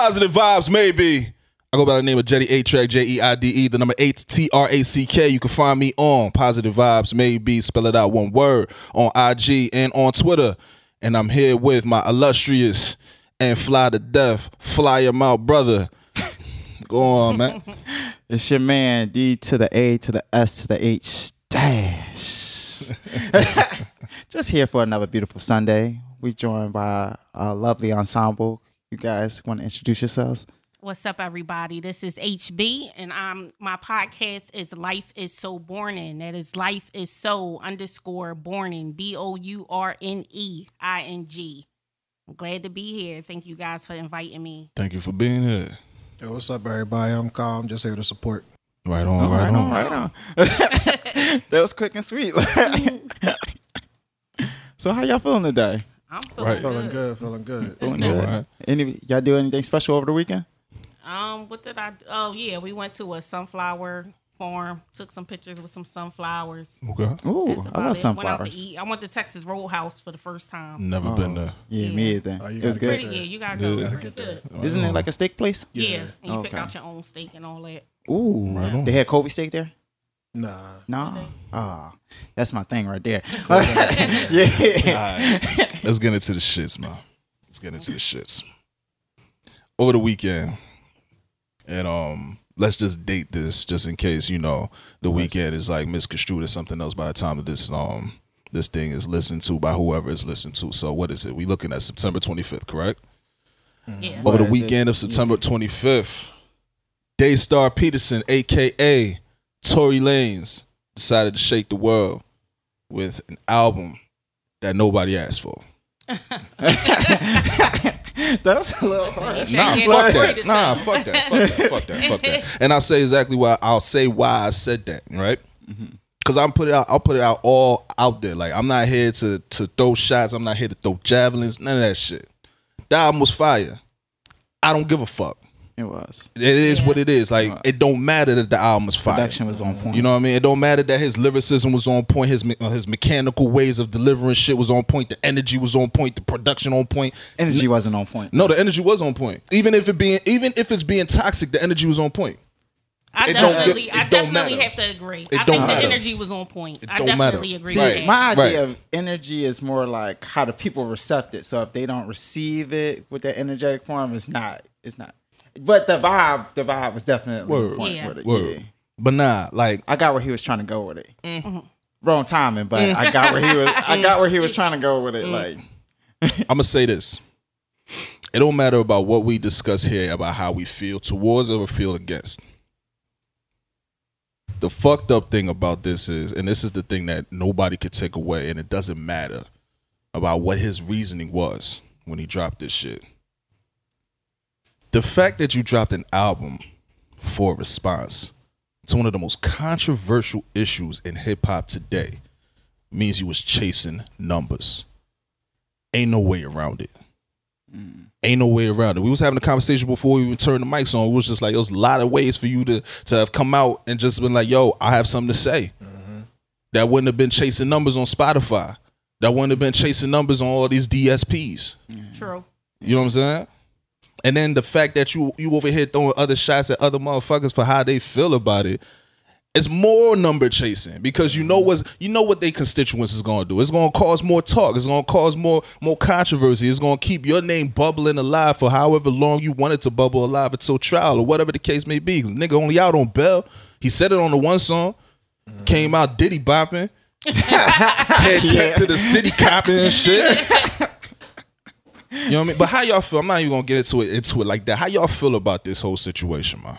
Positive vibes, maybe. I go by the name of Jetty A Track, J E I D E, the number eight T R A C K. You can find me on Positive Vibes, maybe spell it out one word on IG and on Twitter. And I'm here with my illustrious and fly to death, fly your mouth brother. Go on, man. It's your man D to the A to the S to the H dash. Just here for another beautiful Sunday. We joined by a lovely ensemble. You guys want to introduce yourselves? What's up, everybody? This is HB, and I'm my podcast is Life is So Bourneing. That is Life is So underscore Bourneing, B O U R N E I N G. I'm glad to be here. Thank you guys for inviting me. Thank you for being here. Yo, what's up, everybody? I'm Calm. Just here to support. Right on, right, on. right on. that was quick and sweet. so how y'all feeling today? I'm feeling Right. Feeling good. good, feeling good. Feeling good. right. Any y'all do anything special over the weekend? Um, what did I? do? Oh yeah, we went to a sunflower farm. Took some pictures with some sunflowers. Okay. Ooh, I about love it. Went out to sunflowers. eat. I went to Texas Roadhouse for the first time. Never been there. Yeah, Yeah. me either. Oh, it was good. Pretty yeah, you gotta go. Yeah. It's Gotta pretty get good. Isn't it like a steak place? Yeah, Yeah. and you pick out your own steak and all that. Ooh, Right they had Kobe steak there. Nah. Nah. ah, that's my thing right there. Yeah, right. Let's get into the shits, man. Let's get into the shits. Over the weekend, and um, let's just date this just in case you know the weekend is like misconstrued or something else by the time that this um this thing is listened to by whoever is listened to. So what is it? We looking at September 25th, correct? Yeah. Over the weekend of September 25th, Daystar Peterson, aka Tory Lanez, decided to shake the world with an album that nobody asked for. that's a little hard. Nah, fuck that. Nah, fuck that. Fuck that. Fuck that. Fuck that. And I'll say exactly why. I'll say why I said that. Right? Because I'm put it out. I'll put it out all out there. Like I'm not here to to throw shots. I'm not here to throw javelins. None of that shit. That album was fire. I don't give a fuck. It was. It is Yeah. what it is. Like Right. it don't matter that the album is fire. Production was on point. You know what I mean? It don't matter that his lyricism was on point, his me- uh, his mechanical ways of delivering shit was on point, the energy was on point, the production on point. energy wasn't on point. No, the energy was on point. Even if it being even if it's being toxic, the energy was on point. I It definitely, get- I it don't definitely matter. have to agree. It I think matter. the energy was on point. It I definitely matter. agree See, with that. my idea Right. of energy is more like how the people recept it. So if they don't receive it with that energetic form, it's not. It's not. But the vibe, the vibe was definitely on Word. point Yeah. with it. Word. Yeah. But nah, like I got where he was trying to go with it. Mm-hmm. Wrong timing, but I got where he was. I got where he was trying to go with it. Mm. Like I'm gonna say this. It don't matter about what we discuss here about how we feel towards or feel against. The fucked up thing about this is, and this is the thing that nobody could take away, and it doesn't matter about what his reasoning was when he dropped this shit. The fact that you dropped an album for a response to one of the most controversial issues in hip hop today means you was chasing numbers. Ain't no way around it. Mm. Ain't no way around it. We was having a conversation before we even turned the mics on. It was just like there was a lot of ways for you to to have come out and just been like, "Yo, I have something to say." Mm-hmm. That wouldn't have been chasing numbers on Spotify. That wouldn't have been chasing numbers on all these DSPs. Mm. True. You know what I'm saying? And then the fact that you you over here throwing other shots at other motherfuckers for how they feel about it, it's more number chasing because you know what's you know what their constituents is gonna do. It's gonna cause more talk. It's gonna cause more more controversy. It's gonna keep your name bubbling alive for however long you want it to bubble alive until trial or whatever the case may be. 'Cause nigga only out on bail. He said it on the one song. Came out Diddy bopping. Head tech to the city copping and shit. You know what I mean? But how y'all feel? I'm not even gonna get into it into it like that. How y'all feel about this whole situation, man?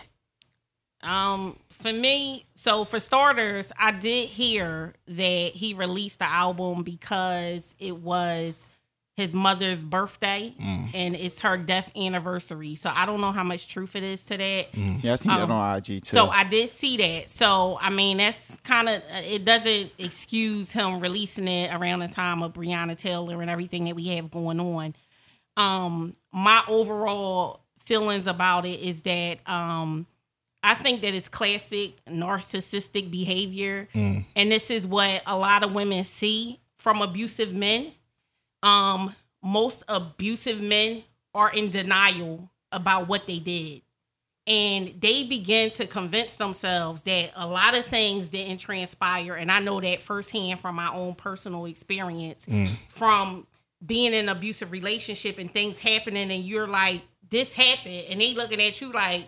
Um, for me, so for starters, I did hear that he released the album because it was his mother's birthday Mm. and it's her death anniversary. So I don't know how much truth it is to that. Mm. yeah, I seen that Um, on IG too. So I did see that. So I mean, that's kind of it. Doesn't excuse him releasing it around the time of Breonna Taylor and everything that we have going on. Um, my overall feelings about it is that um, I think that it's classic narcissistic behavior, and this is what a lot of women see from abusive men. Um, most abusive men are in denial about what they did. And they begin to convince themselves that a lot of things didn't transpire. And I know that firsthand from my own personal experience from being in an abusive relationship and things happening, and you're like, this happened, and they looking at you like,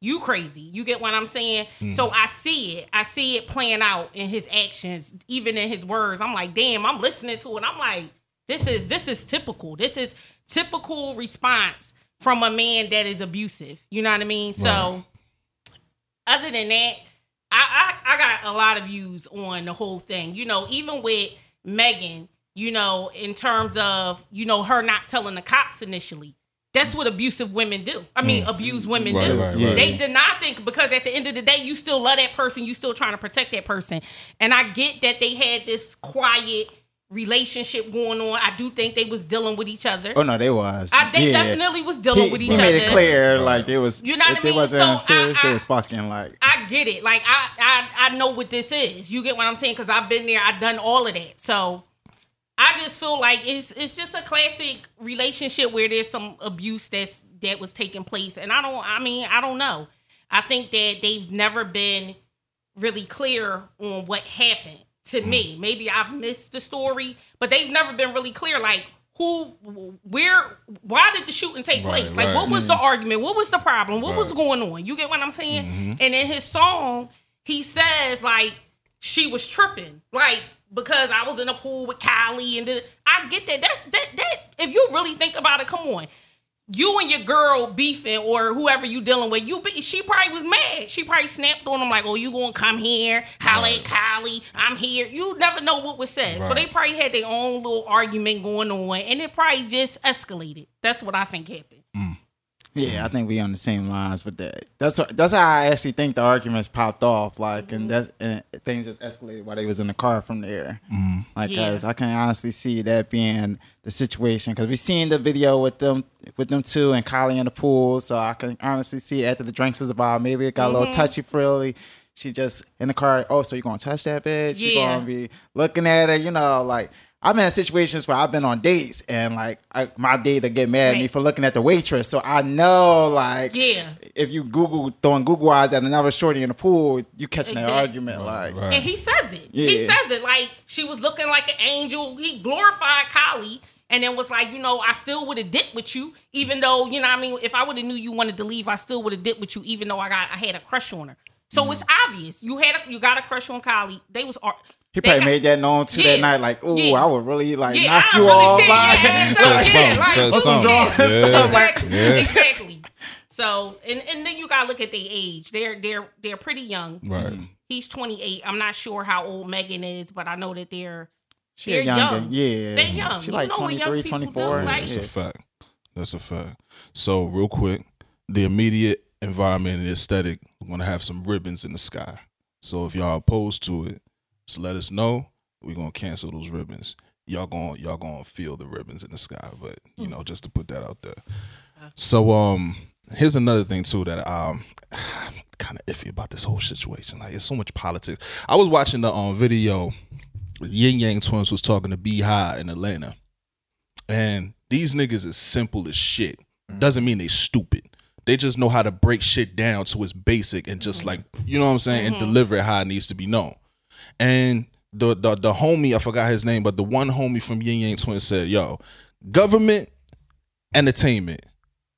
you crazy. You get what I'm saying? Hmm. So I see it. I see it playing out in his actions, even in his words. I'm like, damn, I'm listening to it. I'm like, this is this is typical. This is typical response from a man that is abusive. You know what I mean? So other than that, I, I I got a lot of views on the whole thing. You know, even with Megan, you know, in terms of you know her not telling the cops initially. That's what abusive women do. I mean, mm. abused women Right, do. right, right. They did not think because at the end of the day, you still love that person. You still trying to protect that person. And I get that they had this quiet relationship going on. I do think they was dealing with each other. Oh no, they was. I they Yeah. definitely was dealing He, with each he other. made it clear, like they was. You know what I they mean? wasn't So I- serious, they I- was fucking like. I get it. Like I, I, I know what this is. You get what I'm saying? Because I've been there. I've done all of that. So I just feel like it's it's just a classic relationship where there's some abuse that's that was taking place, and I don't. I mean, I don't know. I think that they've never been really clear on what happened to me. Mm-hmm. Maybe I've missed the story, but they've never been really clear. Like who, where, why did the shooting take Right, place? Like right. what was mm-hmm. the argument? What was the problem? What was going on? You get what I'm saying? Mm-hmm. And in his song, he says like she was tripping, like because I was in a pool with Kylie, and the, I get that. That's that. That if you really think about it, come on. You and your girl beefing, or whoever you dealing with, you be, she probably was mad. She probably snapped on him like, "Oh, you gonna come here, holla at Kylie? I'm here." You never know what was said, so they probably had their own little argument going on, and it probably just escalated. That's what I think happened. Yeah, I think we on the same lines with that. That's that's how I actually think the arguments popped off. Like, and that and things just escalated while they was in the car from there. Mm-hmm. Like, Yeah. cause I can honestly see that being the situation. Cause we seen the video with them with them two and Kylie in the pool, so I can honestly see after the drinks was about, maybe it got a little mm-hmm. touchy frilly. She just in the car. Oh, so you gonna touch that bitch? You gonna be looking at her? You know, like. I've been in situations where I've been on dates and like I, my date to get mad at me for looking at the waitress. So I know like Yeah. if you Google throwing Google eyes at another shorty in the pool, you catching that Exactly. argument like right. And he says it. He says it like she was looking like an angel. He glorified Kylie and then was like, you know, I still would have dipped with you, even though, you know what I mean, if I would have knew you wanted to leave, I still would have dipped with you, even though I got I had a crush on her. So mm. it's obvious. You had a, you got a crush on Kylie. They was ar- he probably got- made that known too Yeah. that night. Like, ooh, Yeah. I would really like Yeah, knock I you really off. take your Like, ass Said up. something, Yeah, like, said put some something. gas and Yeah. stuff like- Yeah. Exactly. So and and then you gotta look at their age. They're they're they're pretty young. right. Mm-hmm. He's 28. I'm not sure how old Megan is, but I know that they're she They're a younger. young. Yeah. They're young. She You like know 23, people do, 24. like- That's yeah. a fact. That's a fact. So real quick, the immediate environment and aesthetic, we're gonna have some ribbons in the sky. So if y'all opposed to it, just let us know. We're gonna cancel those ribbons. Y'all gonna y'all gonna feel the ribbons in the sky, but you know, just to put that out there. So um here's another thing too that um I'm kind of iffy about this whole situation. Like it's so much politics. I was watching the um video Yin Yang Twins was talking to B High in Atlanta. And these niggas is simple as shit. Doesn't mean they stupid. They just know how to break shit down to its basic and just like you know what I'm saying and deliver it how it needs to be known. And the the the homie, I forgot his name, but the one homie from Yin Yang Twins said, "Yo, government, entertainment,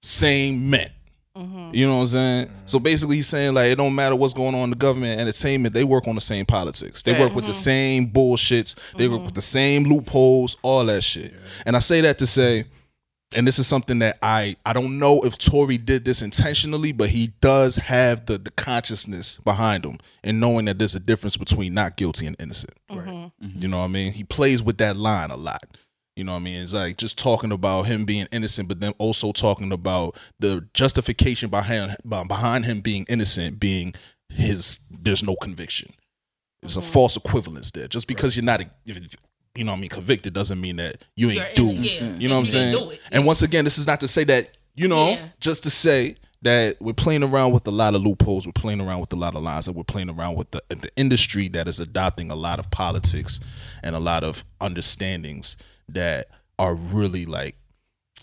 same mint." Mm-hmm. You know what I'm saying? So mm-hmm. basically, he's saying like it don't matter what's going on in the government entertainment. They work on the same politics. They work with the mm-hmm. same bullshits. They work with the same loopholes. All that shit. And I say that to say, and this is something that I I don't know if Tory did this intentionally, but he does have the the consciousness behind him and knowing that there's a difference between not guilty and innocent. Right. Mm-hmm. Mm-hmm. You know what I mean? He plays with that line a lot. You know what I mean? It's like just talking about him being innocent, but then also talking about the justification behind behind him being innocent being his there's no conviction. It's a mm-hmm. false equivalence there. Just because you're not, if- you know what I mean, convicted doesn't mean that you ain't do. in- yeah. You know what I'm If you didn't saying? it, And once again, this is not to say that, you know, Yeah. just to say that we're playing around with a lot of loopholes, we're playing around with a lot of lines, and we're playing around with the, the industry that is adopting a lot of politics and a lot of understandings that are really like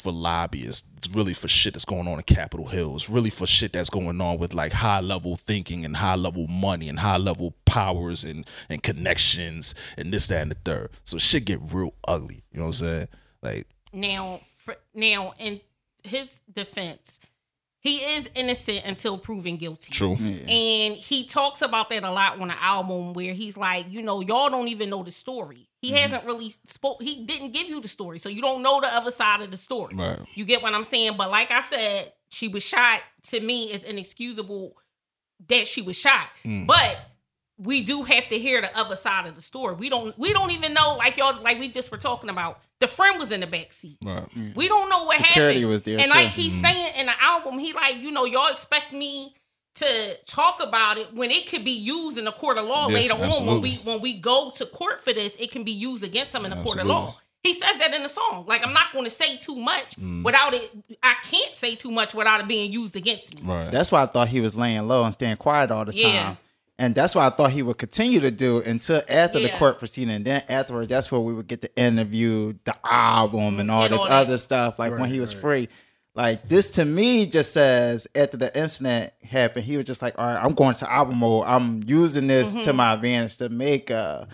for lobbyists. It's really for shit that's going on in Capitol Hill. It's really for shit that's going on with like high level thinking and high level money and high level powers and and connections and this, that, and the third. So shit get real ugly. You know what I'm saying? Like Now, fr- now, in his defense, he is innocent until proven guilty. true. And he talks about that a lot on the album where he's like, you know, y'all don't even know the story. He Mm-hmm. hasn't really spoke he didn't give you the story. So you don't know the other side of the story. Right. You get what I'm saying? But like I said, she was shot to me is inexcusable that she was shot. Mm. But we do have to hear the other side of the story. We don't we don't even know like y'all like we just were talking about. The friend was in the back seat. Right. We don't know what Security happened. was there, and too. like he's saying in the album, he like, you know, y'all expect me to talk about it when it could be used in a court of law Yeah, later on when we when we go to court for this, it can be used against him in a court of law. He says that in the song. Like I'm not going to say too much Mm. without it. I can't say too much without it being used against me. Right. That's why I thought he was laying low and staying quiet all the Yeah. time. And that's why I thought he would continue to do until after the court proceeding. And then afterwards, that's where we would get the interview, the album, and all And this all other stuff. Like when he was right. free. Like this to me just says after the incident happened, he was just like, all right, I'm going to album mode. I'm using this to Mm-hmm. my advantage to make uh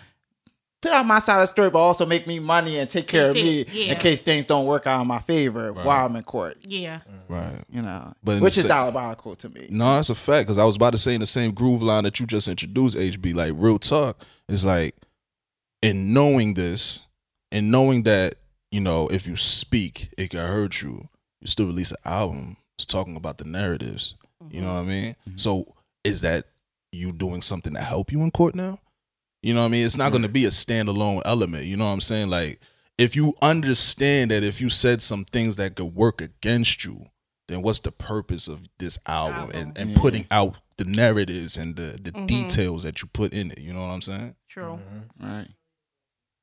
put out my side of the story, but also make me money and take care of me yeah. in case things don't work out in my favor while I'm in court. Yeah. right. You know, But which is sa- diabolical to me. No, that's a fact. Because I was about to say in the same groove line that you just introduced, HB, like real talk is like, in knowing this, and knowing that you know if you speak, it can hurt you. You still release an album. It's talking about the narratives. You know mm-hmm. what I mean? Mm-hmm. So is that you doing something to help you in court now? You know what I mean? It's not going to be a standalone element. You know what I'm saying? Like if you understand that if you said some things that could work against you, then what's the purpose of this album and, and putting out the narratives and the, the mm-hmm. details that you put in it? You know what I'm saying? True. Right.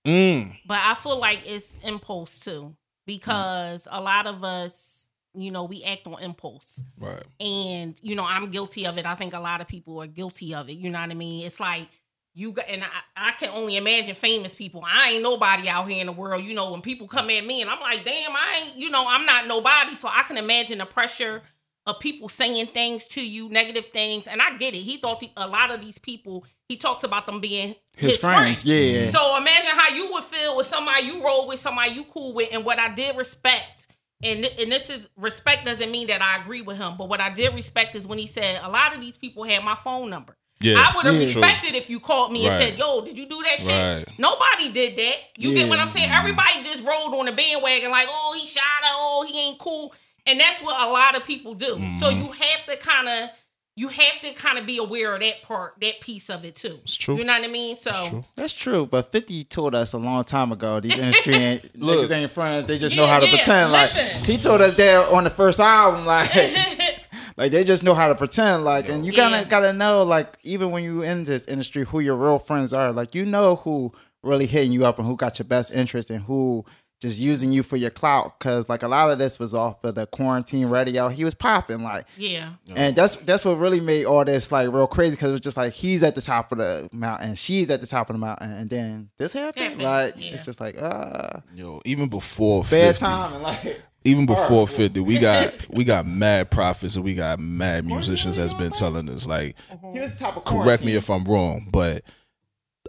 Mm. But I feel like it's impulse too, Mm. because a lot of us, you know, we act on impulse. Right. and you know i'm guilty of it. I think a lot of people are guilty of it. You know what i mean? It's like you got and I, I can only imagine famous people. I ain't nobody out here in the world. You know when people come at me and i'm like damn i ain't you know i'm not nobody. So i can imagine the pressure of people saying things to you negative things and i get it he thought the, a lot of these people he talks about them being His, friends, yeah. Mm-hmm. so imagine how you would feel with somebody you roll with, somebody you cool with, and what I did respect. And, and this is respect doesn't mean that I agree with him, but what I did respect is when he said a lot of these people had my phone number. Yeah. I would have Yeah. respected if you called me and said, "Yo, did you do that shit?" Right. Nobody did that. You get what I'm saying? Mm-hmm. Everybody just rolled on the bandwagon like, "Oh, he shot her. Oh, he ain't cool." And that's what a lot of people do. So Mm-hmm. you have to kind of you have to kind of be aware of that part, that piece of it too. It's true. You know what I mean? So true. That's true, but 50 told us a long time ago these industry ain't, Look. niggas ain't friends. They just Yeah, know how to yeah, pretend. Like he told us there on the first album, like like they just know how to pretend. Like, and you Yeah. gotta gotta know, like even when you in this industry, who your real friends are. Like you know who really hitting you up and who got your best interest and who just using you for your clout. Cause like a lot of this was off of the quarantine radio. He was popping like. yeah. And that's that's what really made all this like real crazy because it was just like he's at the top of the mountain, she's at the top of the mountain, and then this happened. Happened, Like yeah. it's just like uh Yo, even before bad 50, time and like even before 50 we got we got mad prophets and we got mad musicians that's been telling us like he was the top of correct me if i'm wrong but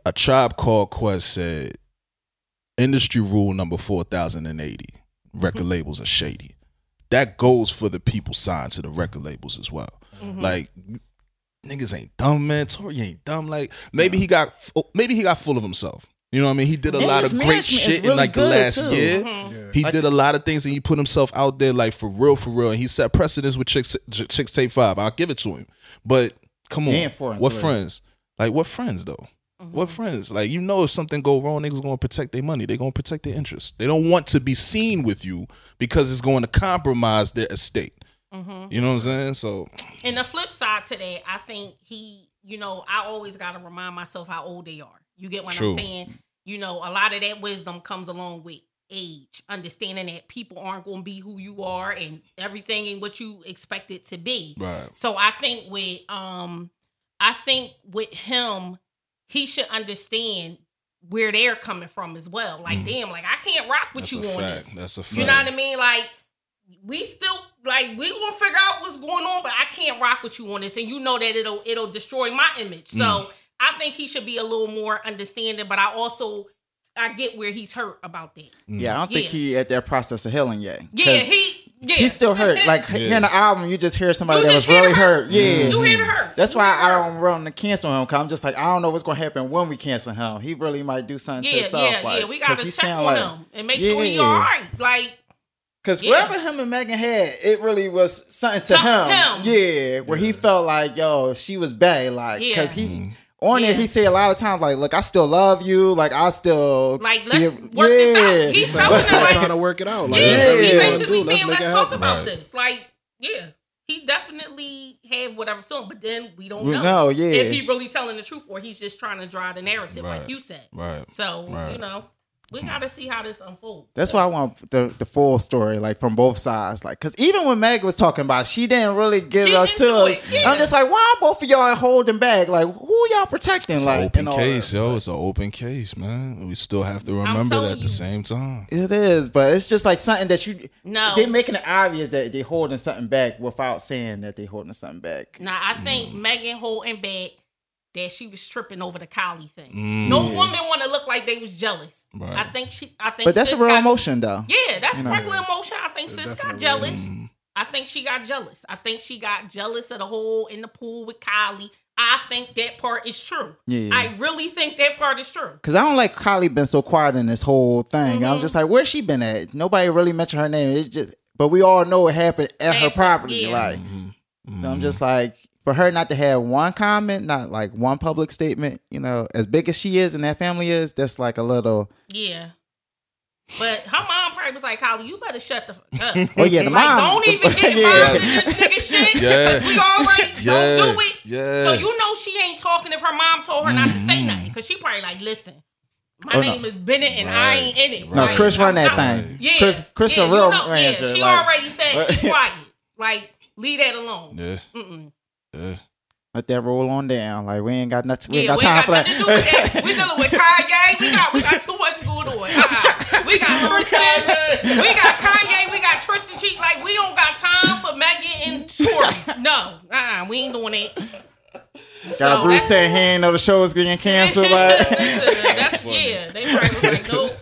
a tribe called quest said industry rule number 4080 record mm-hmm. labels are shady that goes for the people signed to the record labels as well mm-hmm. like niggas ain't dumb man Tory ain't dumb like maybe he got oh, maybe he got full of himself you know what I mean? He did a And lot of great management is shit in like the good, last too. year. Mm-hmm. Yeah. He did a lot of things and he put himself out there like for real, for real. And he set precedence with Chicks, Chixtape 5. I'll give it to him. But come on. And four and what three. friends? Like what friends though? What friends? Like you know if something go wrong, niggas gonna protect their money. They gonna protect their interests. They don't want to be seen with you because it's going to compromise their estate. You know what I'm saying? So And the flip side to that, I think he, you know, I always got to remind myself how old they are. You get what True. I'm saying? You know, a lot of that wisdom comes along with age, understanding that people aren't going to be who you are and everything and what you expect it to be. right. So I think with um I think with him, he should understand where they're coming from as well. Like, damn, like I can't rock with Mm. That's you on fact. this. That's a fact. You know what I mean? Like we still like we gonna figure out what's going on, but I can't rock with you on this, and you know that it'll it'll destroy my image. So Mm. I think he should be a little more understanding, but I also I get where he's hurt about that. Mm. Yeah, I don't think Yeah. he at that process of healing yet. Yeah, 'Cause he yeah he's still hurt. Like Yeah. hearing the album, you just hear somebody You that was really her. hurt. Yeah, mm-hmm. you hear her. That's why I don't want to cancel him. Cause I'm just like I don't know what's gonna happen when we cancel him. He really might do something to himself. yeah, like, yeah. We 'cause gotta check sound on like, him and make sure he Yeah. all right. Like Cause Yeah. wherever him and Megan had, it really was something to Something him. him. Yeah, where he felt like, yo, she was bad. Like, Yeah. cause he mm-hmm. On there, Yeah. he said a lot of times, like, look, I still love you. Like, I still Like, let's yeah, work this out. He's Like, telling I'm like, trying to work it out. Like, yeah, Yeah. he you wanna basically saying, let's make it talk happen. about Right. this. Like, yeah, he definitely had whatever feeling, but then we don't We know. know, yeah. If he really telling the truth or he's just trying to draw the narrative, Right. like you said. Right. So, Right. you know, we got to see how this unfolds. That's why I want the, the full story, like from both sides. Like, cause even when Meg was talking about, it, she didn't really give Get us into to. it, yeah. I'm just like, why are both of y'all holding back? Like, who y'all protecting? It's like, an open case, yo. It's an open case, man. We still have to remember that at the same time. It is, but it's just like something that you. No. they're making it obvious that they're holding something back without saying that they're holding something back. Now, I Mm. think Megan holding back that she was tripping over the Kylie thing. Mm. No woman want to look like they was jealous. Right. I think she. I think. But that's a real got- emotion, though. Yeah, that's You know. regular emotion. I think sis got jealous. Mm. I think she got jealous. I think she got jealous of the whole in the pool with Kylie. I think that part is true. Yeah. I really think that part is true. Cause I don't like Kylie been so quiet in this whole thing. I'm Mhm. just like, where's she been at? Nobody really mentioned her name. It just, but we all know it happened at her property. yeah. Like, Mhm. so I'm just like, for her not to have one comment, not like one public statement, you know, as big as she is and that family is, that's like a little. Yeah. But her mom probably was like, Holly, you better shut the fuck up. Oh yeah, the like, mom. don't even get Yeah. involved in this nigga shit. Yeah. Because we already Yeah. don't do it. Yeah. So you know she ain't talking if her mom told her not to say Mhm. nothing. Because she probably like, listen, my Oh, no. name is Bennett and I ain't in it. No, Like, Kris run that I'm- thing. Yeah. Kris, Kris yeah, a you real know, rancher. Yeah, she like, already said, keep quiet. Like, leave that alone. Yeah. Mm-mm. Yeah. let that roll on down. Like we ain't got nothing. We Yeah, ain't we got time ain't for that. nothing to do with that. We dealing with Kanye. We got we got too much going on. Uh-uh. We got Tristan. We got Kanye. We got Tristan Cheek. Like we don't got time for Megan and Tory. No, uh-uh, we ain't doing it. Got So Bruce saying he ain't know the show was getting canceled. Like, Listen, that's yeah. They probably was like, nope.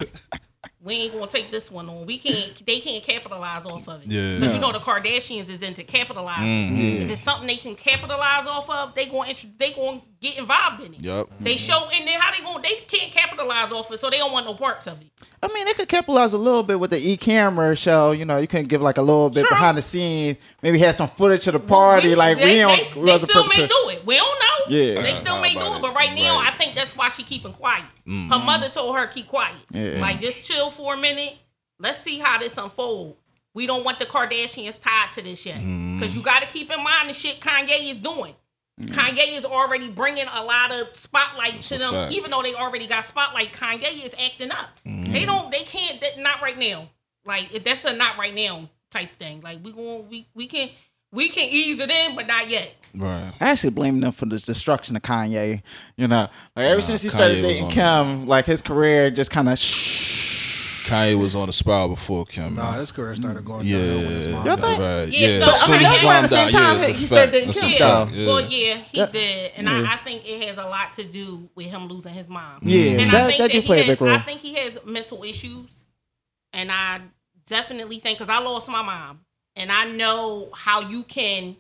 We ain't gonna take this one on. We can't. They can't capitalize off of it. Yeah. Because you know the Kardashians is into capitalizing. Mhm. If it's something they can capitalize off of, they gonna intro- they gonna get involved in it. Yep. They show and then how they gonna They can't capitalize off it, so they don't want no parts of it. I mean, they could capitalize a little bit with the e camera show. You know, you can give like a little bit True. behind the scenes. Maybe have some footage of the party. like we they, don't. they, we they still may to- do it. We don't know. Yeah. they still may do it. it? But right now, Right. I think that's why she keeping quiet. Mhm. Her mother told her keep quiet. Yeah. Like just chill for a minute. Let's see how this unfold. We don't want the Kardashians tied to this yet, Mm-hmm. because you got to keep in mind the shit Kanye is doing. Kanye is already bringing a lot of spotlight to them, fact. even though they already got spotlight. Kanye is acting up. Mm-hmm. They don't. They can't. That, not right now. Like if that's a not right now type thing. Like we going we we can we can ease it in, but not yet. Right. I actually blame them for the destruction of Kanye. You know, like ever Nah, since he Kanye started dating on Kim, like his career just kind of. Kanye was on the spiral before Kim. Nah, his career started going yeah, downhill when his mom died. think? right. Yeah, Yeah, no, as I soon mean, that's his around mom the same died, time yeah, he fact. started dating That's a Kim, fact. though. Yeah. Well, yeah, he Yeah. did, and Yeah. I, I think it has a lot to do with him losing his mom. Yeah, and that- I think that do he play a big role. I think he has mental issues, and I definitely think because I lost my mom, and I know how you can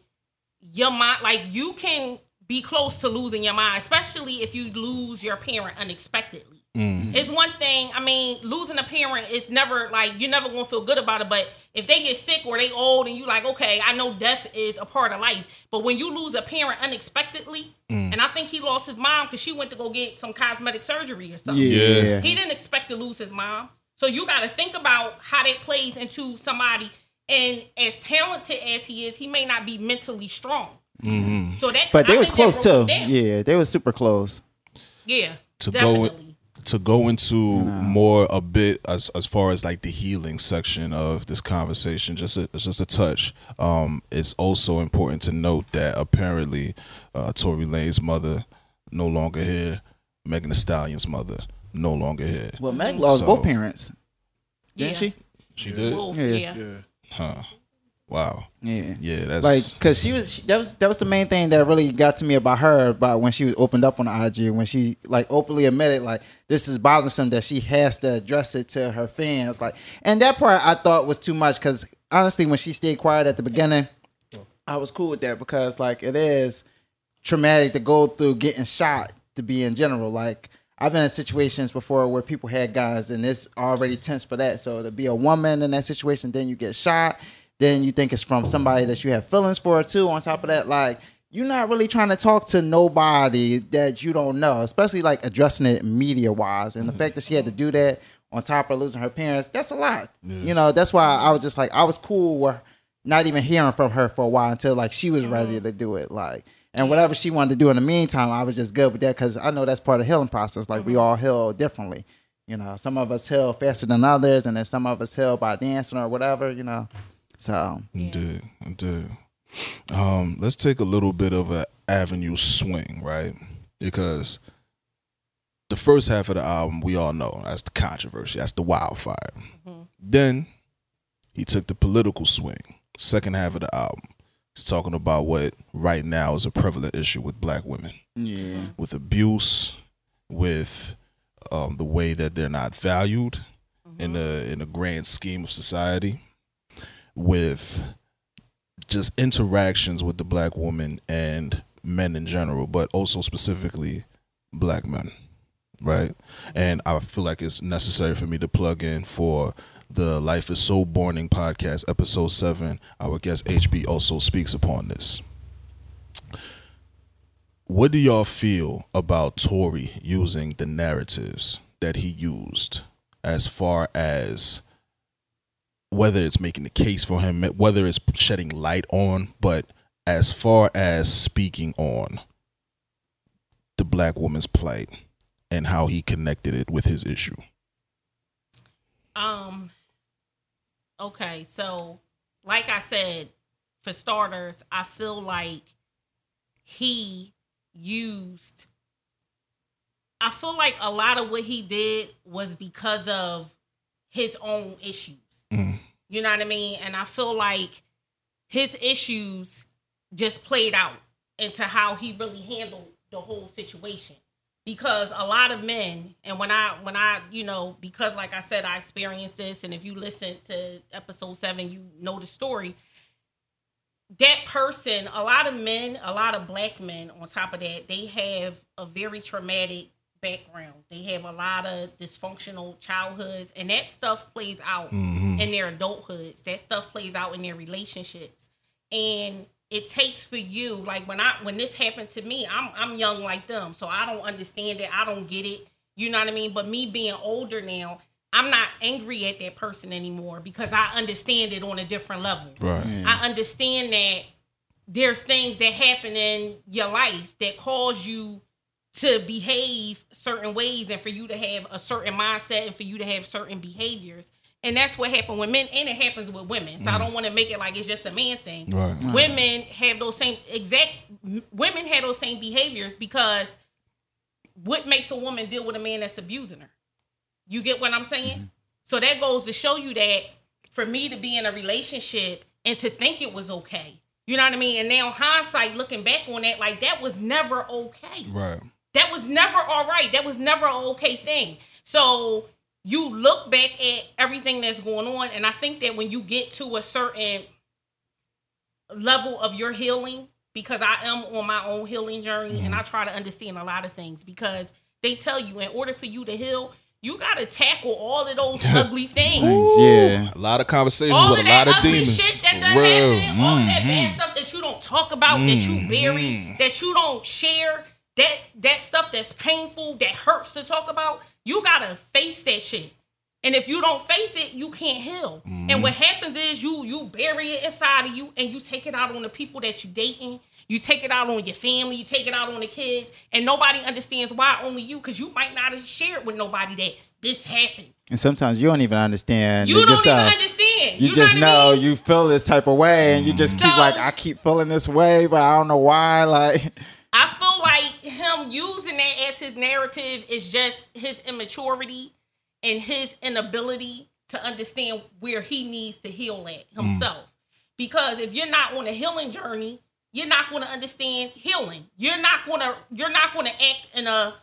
your mind, like you can be close to losing your mind, especially if you lose your parent unexpectedly. Mm. It's one thing. I mean, losing a parent is never like you're never gonna feel good about it. But if they get sick or they old and you like, okay, I know death is a part of life. But when you lose a parent unexpectedly, Mm. and I think he lost his mom because she went to go get some cosmetic surgery or something. Yeah. Yeah. He didn't expect to lose his mom. So you got to think about how that plays into somebody. And as talented as he is, he may not be mentally strong. Mhm. So that, But they I was close too. him. Yeah, they was super close. yeah, To go to go into more a bit as as far as like the healing section of this conversation, just a, just a touch. Um, it's also important to note that apparently, uh, Tory Lanez mother no longer here. Megan Thee Stallion's mother no longer here. Well, Meg lost So- both parents, didn't Yeah. she? She did. Wolf, Yeah. yeah. Yeah. Huh. Wow. Yeah. Yeah, that's like because she was that was that was the main thing that really got to me about her about when she was opened up on the IG when she like openly admitted like this is bothersome that she has to address it to her fans like and that part I thought was too much because honestly when she stayed quiet at the beginning I was cool with that because like it is traumatic to go through getting shot to be in general like I've been in situations before where people had guns and it's already tense for that so to be a woman in that situation then you get shot then you think it's from somebody that you have feelings for too. On top of that, like you're not really trying to talk to nobody that you don't know, especially like addressing it media wise. And the mm-hmm. fact that she had to do that on top of losing her parents, that's a lot. You know, that's why I was just like, I was cool with not even hearing from her for a while until like she was ready mm-hmm. to do it. Like, and whatever she wanted to do in the meantime, I was just good with that because I know that's part of the healing process. Like, we all heal differently. You know, some of us heal faster than others, and then some of us heal by dancing or whatever, you know. So, Indeed, indeed. Um, let's take a little bit of an avenue swing, right? Because the first half of the album, we all know that's the controversy, that's the wildfire. Then he took the political swing. Second half of the album, he's talking about what right now is a prevalent issue with black women, yeah. with abuse, with um, the way that they're not valued in the in the grand scheme of society with just interactions with the black woman and men in general, but also specifically black men, right? And I feel like it's necessary for me to plug in for the Life is So Boring podcast, episode seven. Our guest HB also speaks upon this. What do y'all feel about Tory using the narratives that he used as far as whether it's making the case for him, whether it's shedding light on, but as far as speaking on the black woman's plight and how he connected it with his issue. Um. Okay, so like I said, for starters, I feel like he used. I feel like a lot of what he did was because of his own issues. Mm. You know what I mean? And I feel like his issues just played out into how he really handled the whole situation. Because a lot of men, and when I when I, you know, because like I said, I experienced this, and if you listen to episode seven, you know the story. That person, a lot of men, a lot of black men, on top of that, they have a very traumatic background. They have a lot of dysfunctional childhoods, and that stuff plays out Mhm. in their adulthoods. That stuff plays out in their relationships. And it takes for you, like when I when this happened to me, I'm I'm young like them. So I don't understand it. I don't get it. You know what I mean? But me being older now, I'm not angry at that person anymore because I understand it on a different level. Right. I understand that there's things that happen in your life that cause you to behave certain ways and for you to have a certain mindset and for you to have certain behaviors. And that's what happened with men and it happens with women. So I mm. don't want to make it like it's just a man thing. Right. Women have those same exact women have those same behaviors because what makes a woman deal with a man that's abusing her? You get what I'm saying? Mm-hmm. So that goes to show you that for me to be in a relationship and to think it was okay. You know what I mean? And now hindsight looking back on that, like that was never okay. Right. That was never all right. That was never an okay thing. So you look back at everything that's going on, and I think that when you get to a certain level of your healing, because I am on my own healing journey and mm-hmm. I try to understand a lot of things because they tell you in order for you to heal, you got to tackle all of those ugly things. Yeah. A lot of conversations All with of a lot that of demons. shit that done For real. happened, all of that bad mm-hmm. stuff that you don't talk about, that you mm-hmm. bury, that you don't share, that that stuff that's painful, that hurts to talk about, you gotta face that shit. And if you don't face it, you can't heal. And what happens is you you bury it inside of you and you take it out on the people that you dating. You take it out on your family, you take it out on the kids, and nobody understands why only you, because you might not have shared with nobody that this happened. And sometimes you don't even understand. You It don't just, even uh, understand. You, know just I know mean? you feel this type of way, and you just keep like, I keep feeling this way, but I don't know why. Like, I feel like him using that as his narrative is just his immaturity and his inability to understand where he needs to heal at hmm. himself. Because if you're not on a healing journey, you're not going to understand healing. You're not going to you're not going to act in a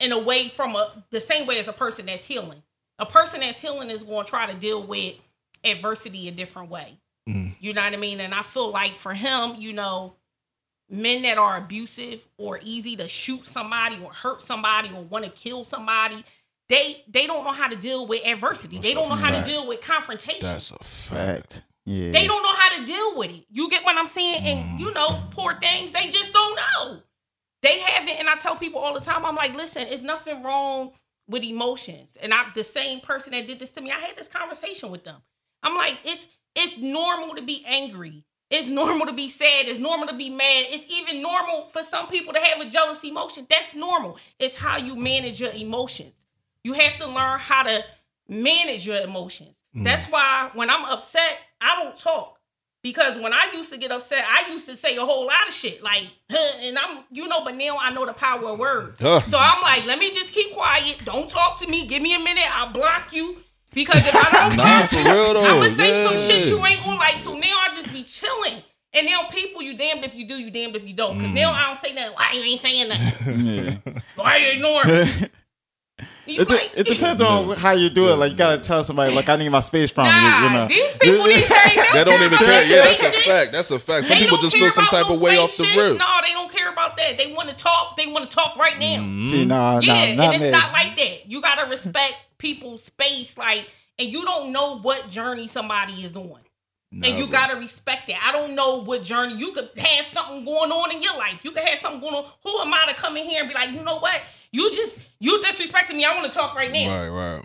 in a way from a the same way as a person that's healing. A person that's healing is going to try to deal with adversity a different way. Hmm. You know what I mean? And I feel like for him, you know, men that are abusive or easy to shoot somebody or hurt somebody or want to kill somebody, they they don't know how to deal with adversity. That's they don't a know how to deal with confrontation. That's a fact. Fact. Yeah. They don't know how to deal with it. You get what I'm saying? Mm. And you know, poor things, they just don't know. They haven't, and I tell people all the time, I'm like, listen, it's nothing wrong with emotions. And I'm the same person that did this to me, I had this conversation with them. I'm like, it's it's normal to be angry. It's normal to be sad. It's normal to be mad. It's even normal for some people to have a jealous emotion. That's normal. It's how you manage your emotions. You have to learn how to manage your emotions. Mm. That's why when I'm upset, I don't talk. Because when I used to get upset, I used to say a whole lot of shit. Like, huh, and I'm, you know, but now I know the power of words. Duh. So I'm like, let me just keep quiet. Don't talk to me. Give me a minute. I'll block you. Because if I don't Nah, for real though. I'm gonna say some shit you ain't gonna like. So now I just be chilling. And now people, you damned if you do, you damned if you don't. Cause now I don't say nothing. Why you ain't saying nothing? Yeah. Why you ignoring me? It, de- like, it depends on how you do it. Like you gotta tell somebody, like I need my space from Nah, you. You know, these people these days They don't even care. Yeah, that's a Shit. fact. That's a fact. Some They people just feel some type of way off the shit. rip. No, they don't care about that. They want to talk. They want to talk right now. Mm-hmm. See, nah, Yeah, nah, and it's me. not like that. You gotta respect people's space, like, and you don't know what journey somebody is on. and you Never. gotta respect it. I don't know what journey you could have something going on in your life. You could have something going on. Who am I to come in here and be like, you know what? You just you disrespecting me. I want to talk right now. Right, right.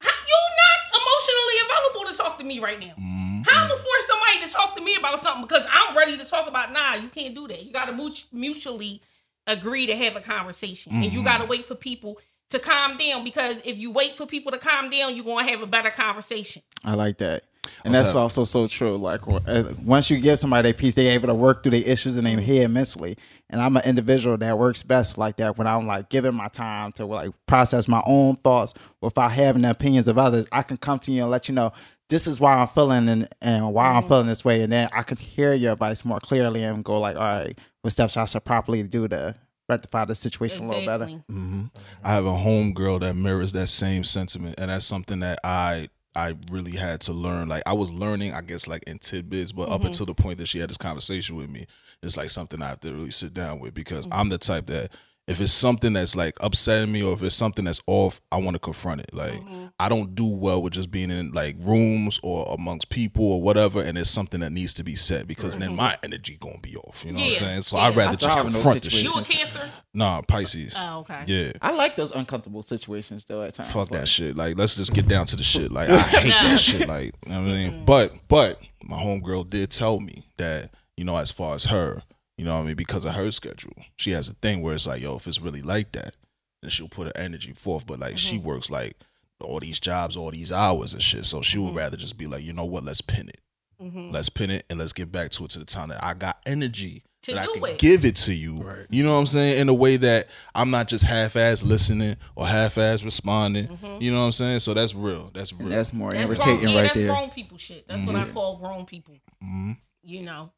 How, you're not emotionally available to talk to me right now. Mm-hmm. How am I force somebody to talk to me about something because I'm ready to talk about? Nah, you can't do that. You gotta mut- mutually agree to have a conversation, and you Mm-hmm. gotta wait for people to calm down because if you wait for people to calm down, you're gonna have a better conversation. I like that. And What's that's up? also so true. Like uh, once you give somebody their peace, they're able to work through their issues in their head mentally. And I'm an individual that works best like that when I'm like giving my time to like process my own thoughts without having the opinions of others. I can come to you and let you know this is why I'm feeling and, and why I'm feeling this way. And then I can hear your advice more clearly and go like, all right, what steps I should properly do to rectify the situation a little better. Exactly. Mm-hmm. I have a home girl that mirrors that same sentiment, and that's something that I I really had to learn. Like I was learning, I guess, like in tidbits, but up mm-hmm. until the point that she had this conversation with me, it's like something I have to really sit down with because mm-hmm. I'm the type that if it's something that's like upsetting me or if it's something that's off, I want to confront it. Like mm-hmm. I don't do well with just being in like rooms or amongst people or whatever, and it's something that needs to be said because then mm-hmm. my energy gonna be off. You know what I'm saying? So Yeah. I'd rather I just thrive in confront the shit. You a situations. cancer? Nah, Pisces. Oh, okay. Yeah. I like those uncomfortable situations though at times. Fuck Like, that shit. Like, let's just get down to the shit. Like, I hate Nah. that shit. Like, you know what I mean? Mm. But, but my homegirl did tell me that, you know, as far as her, you know what I mean, because of her schedule, she has a thing where it's like, yo, if it's really like that, then she'll put her energy forth. But like, she works like all these jobs, all these hours and shit. So she would rather just be like, you know what, let's pin it. Mm-hmm. Let's pin it and let's get back to it to the time that I got energy To that I can it. give it to you. Right. You know what I'm saying? In a way that I'm not just half-ass listening or half-ass responding. Mm-hmm. You know what I'm saying? So that's real. That's real. And that's more That's irritating grown, yeah, right that's there. grown people shit. That's what I call grown people. Mhm. You know,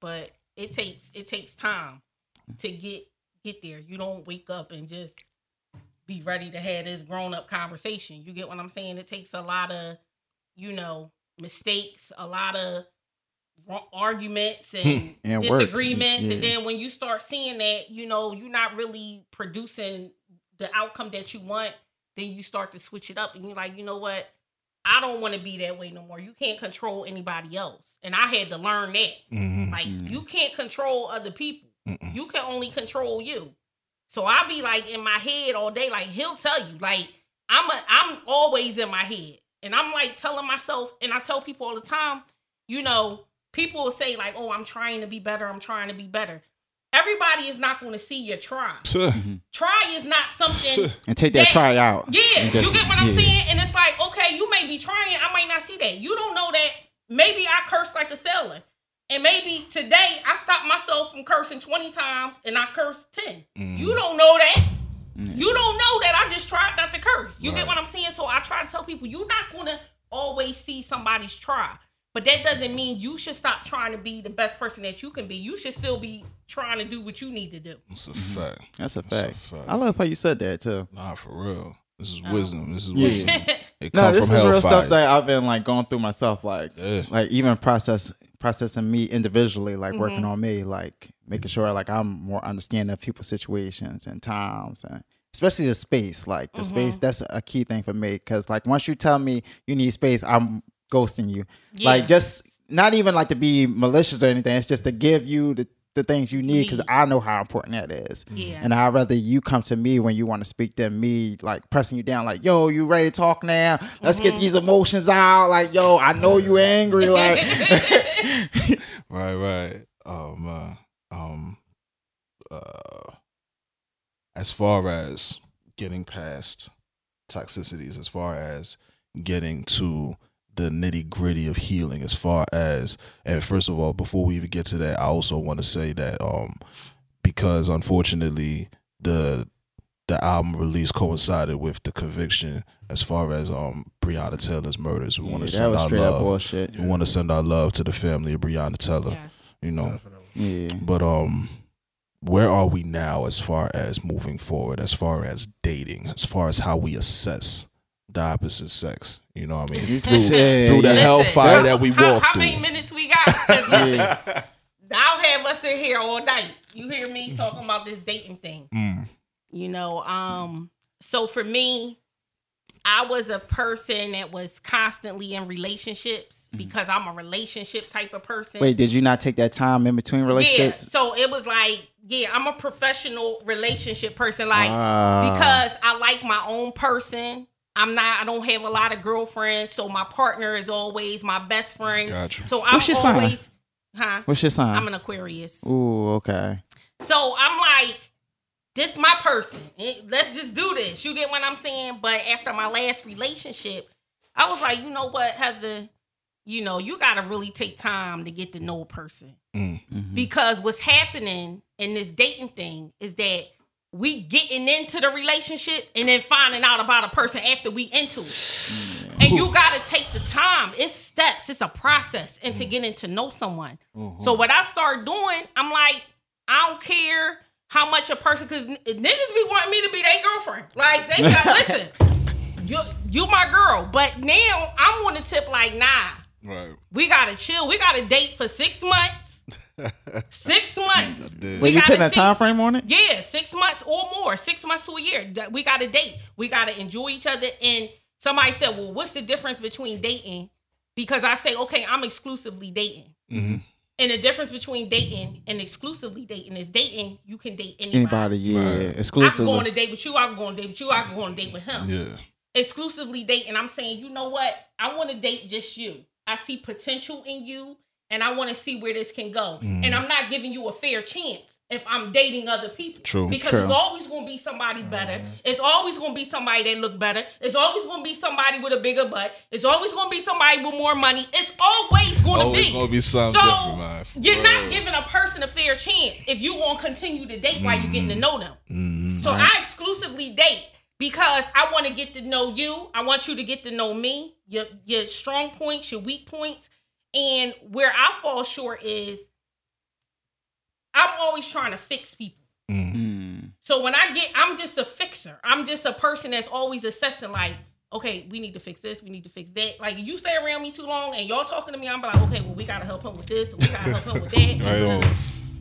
but it takes it takes time to get get there. You don't wake up and just be ready to have this grown up conversation. You get what I'm saying? It takes a lot of, you know, mistakes, a lot of arguments and, And disagreements, and then when you start seeing that, you know, you're not really producing the outcome that you want. Then you start to switch it up, and you're like, you know what? I don't want to be that way no more. You can't control anybody else, and I had to learn that. Mhm. Like Mm. you can't control other people. Mm-mm. You can only control you. So I be like in my head all day. Like he'll tell you, like I'm a, I'm always in my head, and I'm like telling myself, and I tell people all the time, you know, people will say like, oh, I'm trying to be better. I'm trying to be better. Everybody is not going to see your try. Try is not something. And take that That- try out. Yeah, just- you get what I'm yeah. saying? And it's like, okay, you may be trying, I might not see that. You don't know that maybe I curse like a sailor. And maybe today I stopped myself from cursing 20 times and I cursed 10. Mm. You don't know that. You don't know that I just tried not to curse. You get what I'm saying? So I try to tell tell people you're not gonna always see somebody's try. But that doesn't mean you should stop trying to be the best person that you can be. You should still be trying to do what you need to do. That's a fact. That's a That's a fact. fact. I love how you said that too. Nah, for real. This is Oh. wisdom. This is Yeah. wisdom. It No, this from is real hellfire. stuff that I've been like going through myself, like Yeah. like even process processing me individually, like working Mm-hmm. on me, like making sure like I'm more understanding of people's situations and times and especially the space. Like the Mm-hmm. space, that's a key thing for me because like once you tell me you need space, I'm ghosting you. Yeah. Like just not even like to be malicious or anything. It's just to give you the, the things you need because I know how important that is. Yeah. And I'd rather you come to me when you want to speak than me like pressing you down, like, yo, you ready to talk now? Let's Mm-hmm. get these emotions out. Like, yo, I know you angry. Like Right, right. Oh man. Um uh as far as getting past toxicities, as far as getting to the nitty gritty of healing, as far as and first of all, before we even get to that, I also want to say that um because unfortunately the the album release coincided with the conviction as far as um Breonna Taylor's murders. We want to send our love. bullshit. We want to send our love to the family of Breonna Taylor. yes. You know, Definitely. Yeah. but um, where are we now as far as moving forward, as far as dating, as far as how we assess the opposite sex? You know what I mean? You through, said- through the Listen, hellfire that we how, walk how through. many minutes we got? listen, I'll have us in here all night. You hear me talking about this dating thing. Mm, You know, um, so for me, I was a person that was constantly in relationships because I'm a relationship type of person. Wait, did you not take that time in between yeah. relationships? So it was like, yeah, I'm a professional relationship person. Like Ah. because I like my own person. I'm not. I don't have a lot of girlfriends, so my partner is always my best friend. Gotcha. So I'm What's your sign? always, huh? What's your sign? I'm an Aquarius. Ooh, okay. So I'm like, this my person. Let's just do this. You get what I'm saying? But after my last relationship, I was like, you know what, Heather, you know, you gotta really take time to get to know a person. mm, Because what's happening in this dating thing is that we getting into the relationship and then finding out about a person after we into it. Mm. And you gotta take the time. It's steps, it's a process into mm. getting to know someone. Mm-hmm. So what I start doing, I'm like, I don't care how much a person, cause niggas be wanting me to be their girlfriend. Like they like, listen, you you my girl. But now I'm on the tip like, nah, right. we gotta chill. We gotta date for six months. Six months. Did. We you gotta putting a see- time frame on it? Yeah, six months or more, six months to a year. We got to date. We got to enjoy each other. And somebody said, "Well, what's the difference between dating?" Because I say, "Okay, I'm exclusively dating." Mhm. And the difference between dating and exclusively dating is dating. You can date anybody. Anybody, yeah. Right. I can go on a date with you. I can go on a date with you. I can go on a date with him. Yeah. Exclusively dating. I'm saying, you know what? I want to date just you. I see potential in you, and I want to see where this can go. Mm. And I'm not giving you a fair chance if I'm dating other people. True. Because True. it's always going to be somebody better. It's always going to be somebody that look better. It's always going to be somebody with a bigger butt. It's always going to be somebody with more money. It's always going to Always be. gonna be something so different, man. For you're not giving a person a fair chance if you want to continue to date while you're getting to know them. Mhm. So I exclusively date because I want to get to know you. I want you to get to know me, your your strong points, your weak points, and where I fall short is I'm always trying to fix people. Mm. Mm. So when I get, I'm just a fixer. I'm just a person that's always assessing, like, okay, we need to fix this, we need to fix that. Like, you stay around me too long and y'all talking to me, I'm like, okay, well, we gotta help him with this, we gotta help him with that. Right.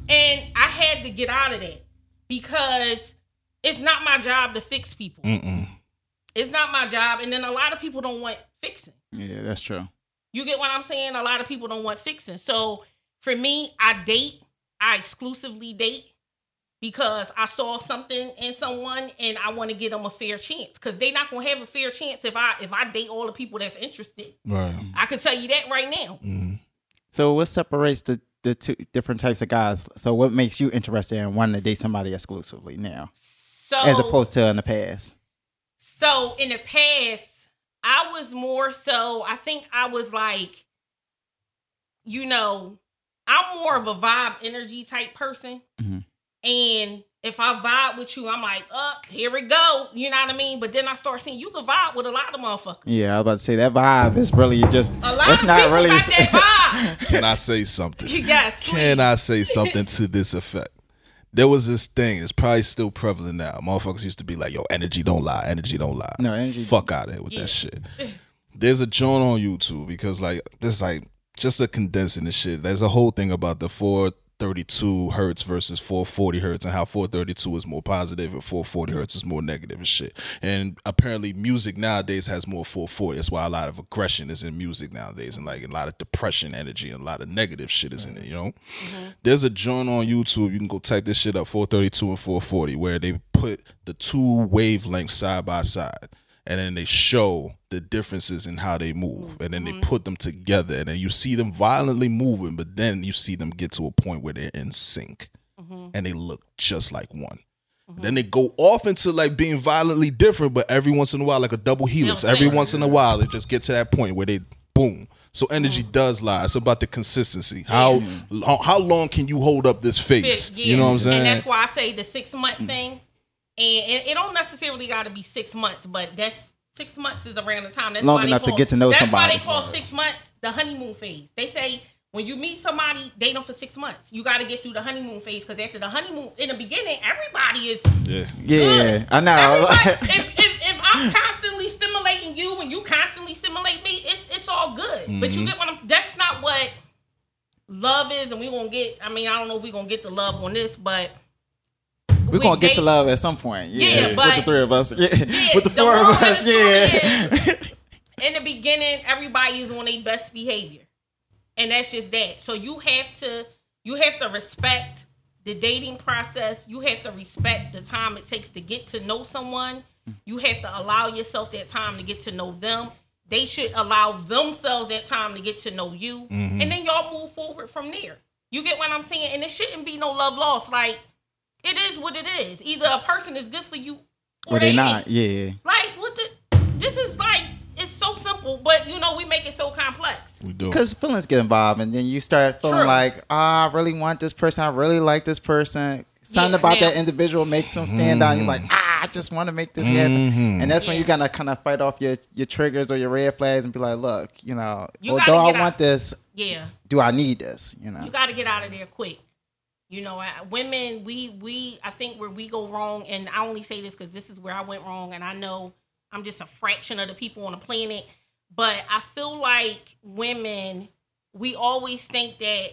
And I had to get out of that because it's not my job to fix people. Mm-mm. It's not my job. And then a lot of people don't want fixing. Yeah, that's true. You get what I'm saying? A lot of people don't want fixing. So for me, I date. I exclusively date because I saw something in someone and I want to give them a fair chance. Because they're not gonna have a fair chance if I if I date all the people that's interested. Right. I can tell you that right now. Mm. So what separates the the two different types of guys? So what makes you interested in wanting to date somebody exclusively now, So as opposed to in the past? So in the past, I was more so, I think I was like, you know, I'm more of a vibe energy type person. Mhm. And if I vibe with you, I'm like, up, here we go. You know what I mean? But then I start seeing you can vibe with a lot of motherfuckers. Yeah, I was about to say that vibe is really just. A lot It's of not people really. got that vibe. Can I say something? yes, please. Can I say something to this effect? There was this thing. It's probably still prevalent now. Motherfuckers used to be like, "Yo, energy don't lie. Energy don't lie." No, energy- Fuck out of here with that shit. There's a joint on YouTube because like this, like just a condensing the shit. There's a whole thing about the 432 hertz versus 440 hertz and how 432 is more positive and 440 hertz is more negative and shit. And apparently, music nowadays has more 440. That's why a lot of aggression is in music nowadays, and like a lot of depression energy and a lot of negative shit is in it. You know, mm-hmm. there's a joint on YouTube. You can go type this shit up 432 and 440 where they put the two wavelengths side by side. And then they show the differences in how they move, and then they mm-hmm. put them together, and then you see them violently moving, but then you see them get to a point where they're in sync, mm-hmm. and they look just like one. Mm-hmm. Then they go off into like being violently different, but every once in a while, like a double helix. They'll Every once in a while, it just get to that point where they boom. So energy does lie. It's about the consistency. How lo- how long can you hold up this face? Fit, You know what I'm saying? And that's why I say the six month mm. thing. And it, it don't necessarily got to be six months, but that's six months is around the time. That's Long why they enough to get to know that's somebody. why they call six months the honeymoon phase. They say when you meet somebody, date them for six months. You got to get through the honeymoon phase because after the honeymoon, in the beginning, everybody is yeah. Yeah, I know. If, if, if I'm constantly stimulating you and you constantly stimulate me, it's it's all good. But you mm-hmm. get what I'm. That's not what love is, and we gonna get. I mean, I don't know if we gonna get the love on this, but We're gonna get to love at some point. Yeah, Yeah, with the three of us. Yeah, Yeah, with the the four of of us. the Yeah. in the beginning, everybody is on their best behavior, and that's just that. So you have to you have to respect the dating process. You have to respect the time it takes to get to know someone. You have to allow yourself that time to get to know them. They should allow themselves that time to get to know you, mm-hmm. and then y'all move forward from there. You get what I'm saying? And it shouldn't be no love lost. Like it is what it is. Either a person is good for you or, or they ain't. not. Yeah. Like what the this is like it's so simple, but you know we make it so complex. We do. Because feelings get involved, and then you start feeling True. like, ah, I really want this person. I really like this person. Something Yeah, about now- that individual makes them stand out. You're like, ah, I just want to make this happen. And that's when Yeah. you gotta kind of fight off your your triggers or your red flags and be like, look, you know, You although I want out. this, Yeah, do I need this? You know. you got to get out of there quick. You know, I- women, we we I think where we go wrong, and I only say this because this is where I went wrong, and I know I'm just a fraction of the people on the planet, but I feel like women, we always think that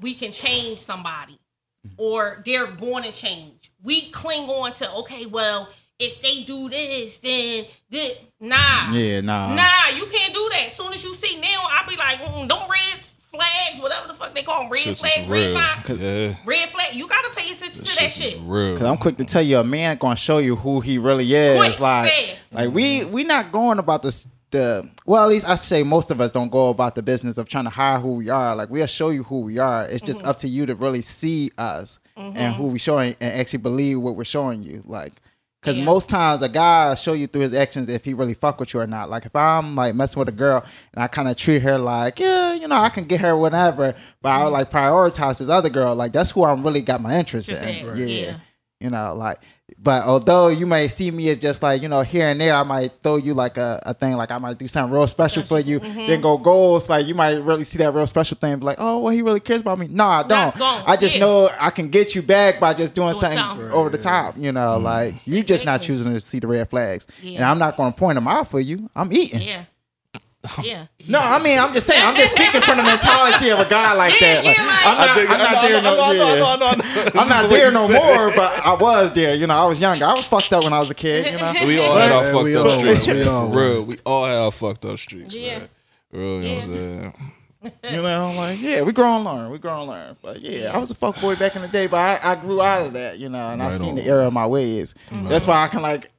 we can change somebody mm-hmm. or they're going to change. We cling on to okay, well, if they do this, then this. Nah, yeah, nah. Nah, you can't do that. As soon as you see now, I'll be like, them red flags, whatever the fuck they call them, red Shit's flags, red real. sign, Yeah. red flag. You gotta pay attention to that shit. real. Cause I'm quick to tell you, a man gonna show you who he really is. Quick, like, fast. like we we not going about this. The well, at least I say most of us don't go about the business of trying to hire who we are. Like we'll show you who we are. It's Mm-hmm. just up to you to really see us and who we showing and actually believe what we're showing you. Like, cause Yeah. most times a guy will show you through his actions if he really fuck with you or not. Like if I'm like messing with a girl and I kind of treat her like, yeah, you know, I can get her whatever, but I would mm-hmm. like prioritize this other girl. Like that's who I'm really got my interest in. yeah. yeah. You know, like, but although you may see me as just like, you know, here and there, I might throw you like a, a thing, like I might do something real special for you, Mm-hmm. then go goals. Like, you might really see that real special thing, be like, oh, well, he really cares about me. No, I don't. don't, I just yeah. know I can get you back by just doing, Doing something, something. over the top, you know, like, you're just not choosing to see the red flags. And I'm not going to point them out for you. I'm eating. Yeah, yeah. No, I mean, I'm just saying, I'm just speaking from the mentality of a guy like that. Like, I'm not, I'm not there no, yeah. I'm not there no more, but I was there. You know, I was younger. I was fucked up when I was a kid. You know, We all had our fucked up all streaks, were. We all real. We all had our fucked up streaks, Yeah. Real, you know what I'm saying? you know, like yeah, we grow and learn. We grow and learn. But yeah, I was a fuck boy back in the day, but I, I grew out of that. You know, and I've seen on. the error of my ways. Mm. That's why I can like.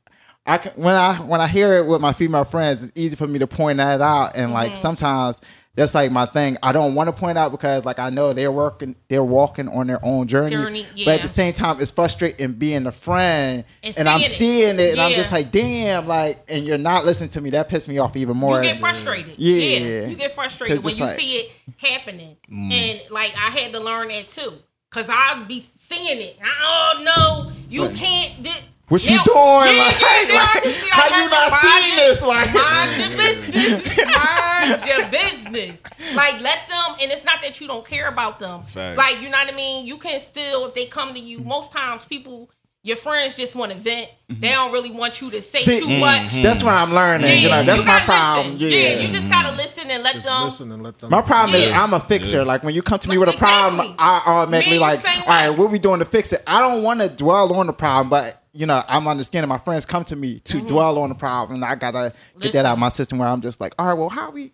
I can, when I when I hear it with my female friends, it's easy for me to point that out, and like mm-hmm. sometimes that's like my thing. I don't want to point out because like I know they're working, they're walking on their own journey, Journey, but at the same time, it's frustrating being a friend, And and, I'm seeing it. it, and I'm just like, damn, like, and you're not listening to me. That pissed me off even more. You get frustrated. Yeah. Yeah. You get frustrated when you like- see it happening. Mm. And like I had to learn that too. Cause I'll be seeing it. Oh no, you can't. Di- What you Now- doing? Yeah, Like, yeah, yeah, I like, how you not seeing this? Like- mind your business. mind your business. Like let them, and it's not that you don't care about them. Facts. Like you know what I mean. You can still, if they come to you, most times people, your friends just want to vent. Mm-hmm. They don't really want you to say See, too much. Mm-hmm. That's what I'm learning. you know, that's you my problem. listen. Yeah. you just gotta mm-hmm. listen and let Just them. listen and let them. My problem is I'm a fixer. Like when you come to me But with a problem. I automatically Me, like, all right, way. what we doing to fix it? I don't want to dwell on the problem, but you know, I'm understanding my friends come to me to dwell on the problem, and I gotta get that Mm-hmm. Out of my system where I'm just like, all right, well, how we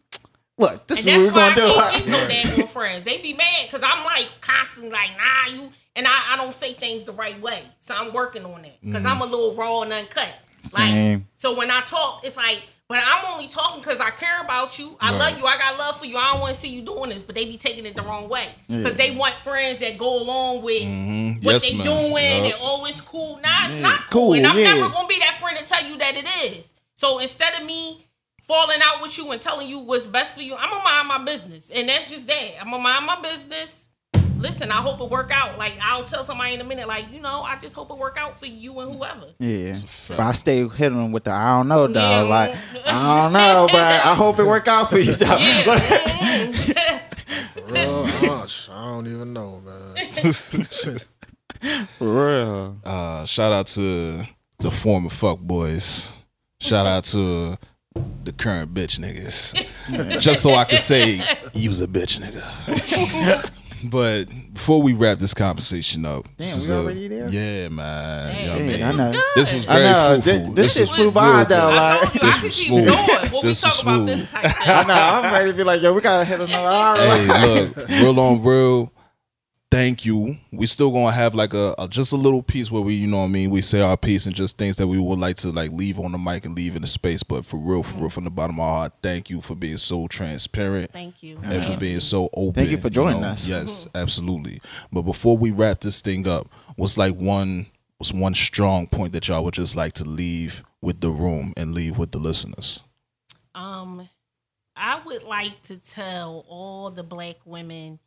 look? This And is what we're gonna do. I can't get no daggone friends. They be mad because I'm like constantly like, nah, you and I, I don't say things the right way. So I'm working on that. Because I'm a little raw and uncut. Like Same. so when I talk, it's like, but I'm only talking because I care about you. I love you. I got love for you. I don't want to see you doing this, but they be taking it the wrong way. Because they want friends that go along with what Mm-hmm. Yes, they doing Yup. and oh it's cool. Nah, it's not cool. Cool, And I'm yeah. never gonna be that friend to tell you that it is. So instead of me falling out with you and telling you what's best for you, I'm gonna mind my business. And that's just that. I'm gonna mind my business. Listen, I hope it work out. Like I'll tell somebody in a minute, like, you know, I just hope it work out for you and whoever. Yeah, fact. but I stay hitting them with the I don't know, dog. Yeah. Like I don't know, but I hope it work out for you, dog. Yeah. mm. Real much. I don't even know, man. For real. Uh, shout out to the former fuck boys. Shout out to the current bitch niggas. Just so I could say you was a bitch nigga. But before we wrap this conversation up, this Damn, is we a- there? Yeah, man. You know what I Damn, mean? Yeah, I know. good. This was I very know. fruitful. This, this shit was flew though. good. I Like told you I This could was keep smooth. going. What This we was talk about smooth. this type. I know. I'm ready to be like, yo, we gotta hit another hour. hey, look, real on real. Thank you. We still gonna have like a, a just a little piece where we, you know what I mean, we say our piece and just things that we would like to like leave on the mic and leave in the space. But for real, for real, from the bottom of our heart, thank you for being so transparent Thank you. and for being so open. Thank you for joining know? us. Yes, absolutely. But before we wrap this thing up, what's like one what's one strong point that y'all would just like to leave with the room and leave with the listeners? Um, I would like to tell all the black women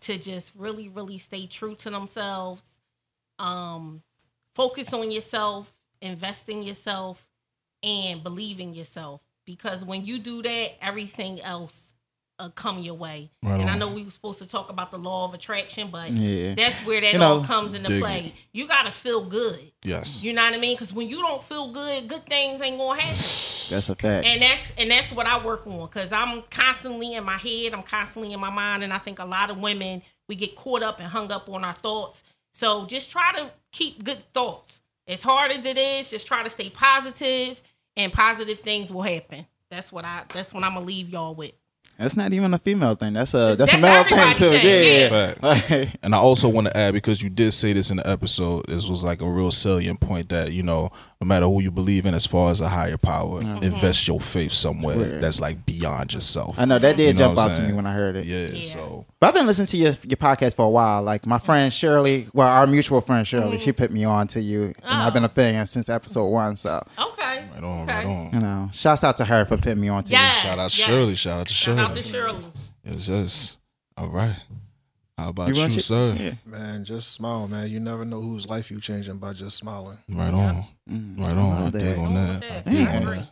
to just really, really stay true to themselves. Um, focus on yourself, invest in yourself, and believe in yourself. Because when you do that, everything else uh, come your way. Right and I know we were supposed to talk about the law of attraction, but Yeah. that's where that You know, all comes into play. You gotta feel good. Yes. You know what I mean? Because when you don't feel good, good things ain't gonna happen That's a fact. and that's and that's what I work on because I'm constantly in my head, I'm constantly in my mind, and I think a lot of women we get caught up and hung up on our thoughts. So just try to keep good thoughts. As hard as it is, just try to stay positive, and positive things will happen. That's what I. That's what I'm gonna leave y'all with. That's not even a female thing. That's a that's, a male thing too. thing, Yeah. Fact. And I also want to add because you did say this in the episode, this was like a real salient point that you know, no matter who you believe in, as far as a higher power, invest your faith somewhere Clear. that's like beyond yourself. I know that did You know jump what I'm out to me when I heard it. Yeah, Yeah. so But I've been listening to your your podcast for a while. Like my friend Shirley, well, our mutual friend Shirley, she mm-hmm. put me on to you, and I've oh. been a fan since episode one. So Okay. Right on, okay. right on. you know, shouts out to her for putting me on to Yes, Shout out yes. Shirley, shout out to Shirley. Shout Shirley. out to Shirley. Yes, yes. All right. How about you. you, sir? Yeah. Man, just smile, man. You never know whose life you changing by just smiling. Right on. Mm, Right on. I love dig on that. I dig on that.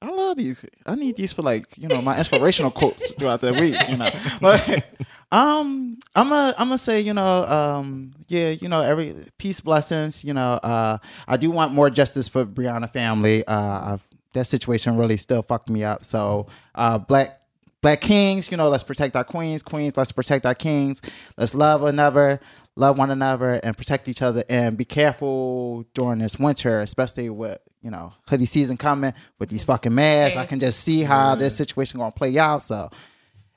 I love these. I need these for like you know my inspirational quotes throughout the week. You know, like um, I'm a I'm gonna say you know um yeah you know every peace blessings. You know uh I do want more justice for Breonna family. Uh, I've, that situation really still fucked me up. So uh, black black kings, you know, let's protect our queens. Queens, let's protect our kings. Let's love one another, love one another, and protect each other. And be careful during this winter, especially with you know hoodie season coming with these fucking masks. I can just see how this situation gonna play out. So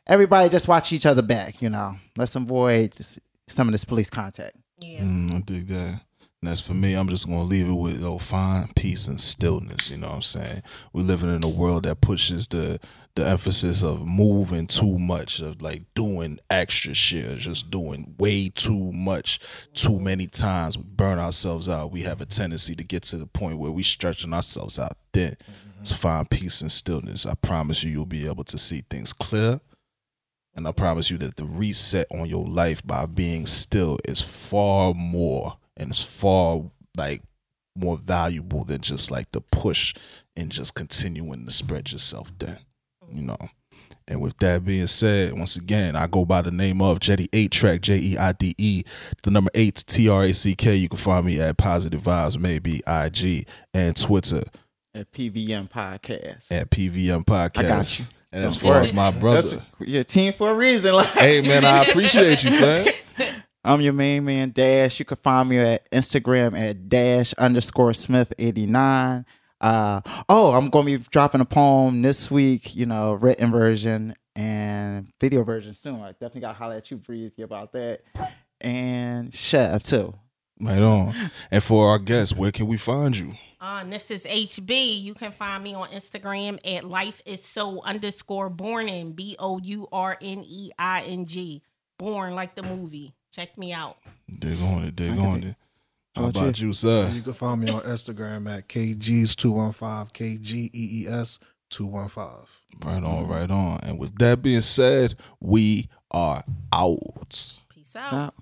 everybody, just watch each other back. You know, let's avoid this, some of this police contact. Yeah. Mm, I dig that. And as for me, I'm just gonna leave it with oh, find peace and stillness. You know what I'm saying? We're living in a world that pushes the the emphasis of moving too much, of like doing extra shit, just doing way too much, too many times. We burn ourselves out. We have a tendency to get to the point where we stretching ourselves out thin. So find peace and stillness. I promise you, you'll be able to see things clear And I promise you that the reset on your life by being still is far more and it's far like more valuable than just like the push and just continuing to spread yourself then. You know. And with that being said, once again, I go by the name of Jeide 8 Track, J E I D E, the number 8 T R A C K. You can find me at Positive Vibes, maybe IG and Twitter At PVM podcast. at PVM Podcast. I got you. And as far as my brother, That's your team for a reason. Like, hey man, I appreciate you, man. I'm your main man, Dash. You can find me at Instagram at dash underscore Smith 89. Uh, oh, I'm going to be dropping a poem this week, you know, written version and video version soon. I definitely got to holler at you, Breezy, about that. And Chef, too. Right on. And for our guests, where can we find you? Uh, this is HB. You can find me on Instagram at life is so underscore born B O U R N E I N G. Bourne like the movie. Check me out. Dig on it, dig Okay. on it. How How about about you, sir? You can find me on Instagram at kgs215, K G E E S 215. Right on, right on. And with that being said, we are out. Peace out. Now,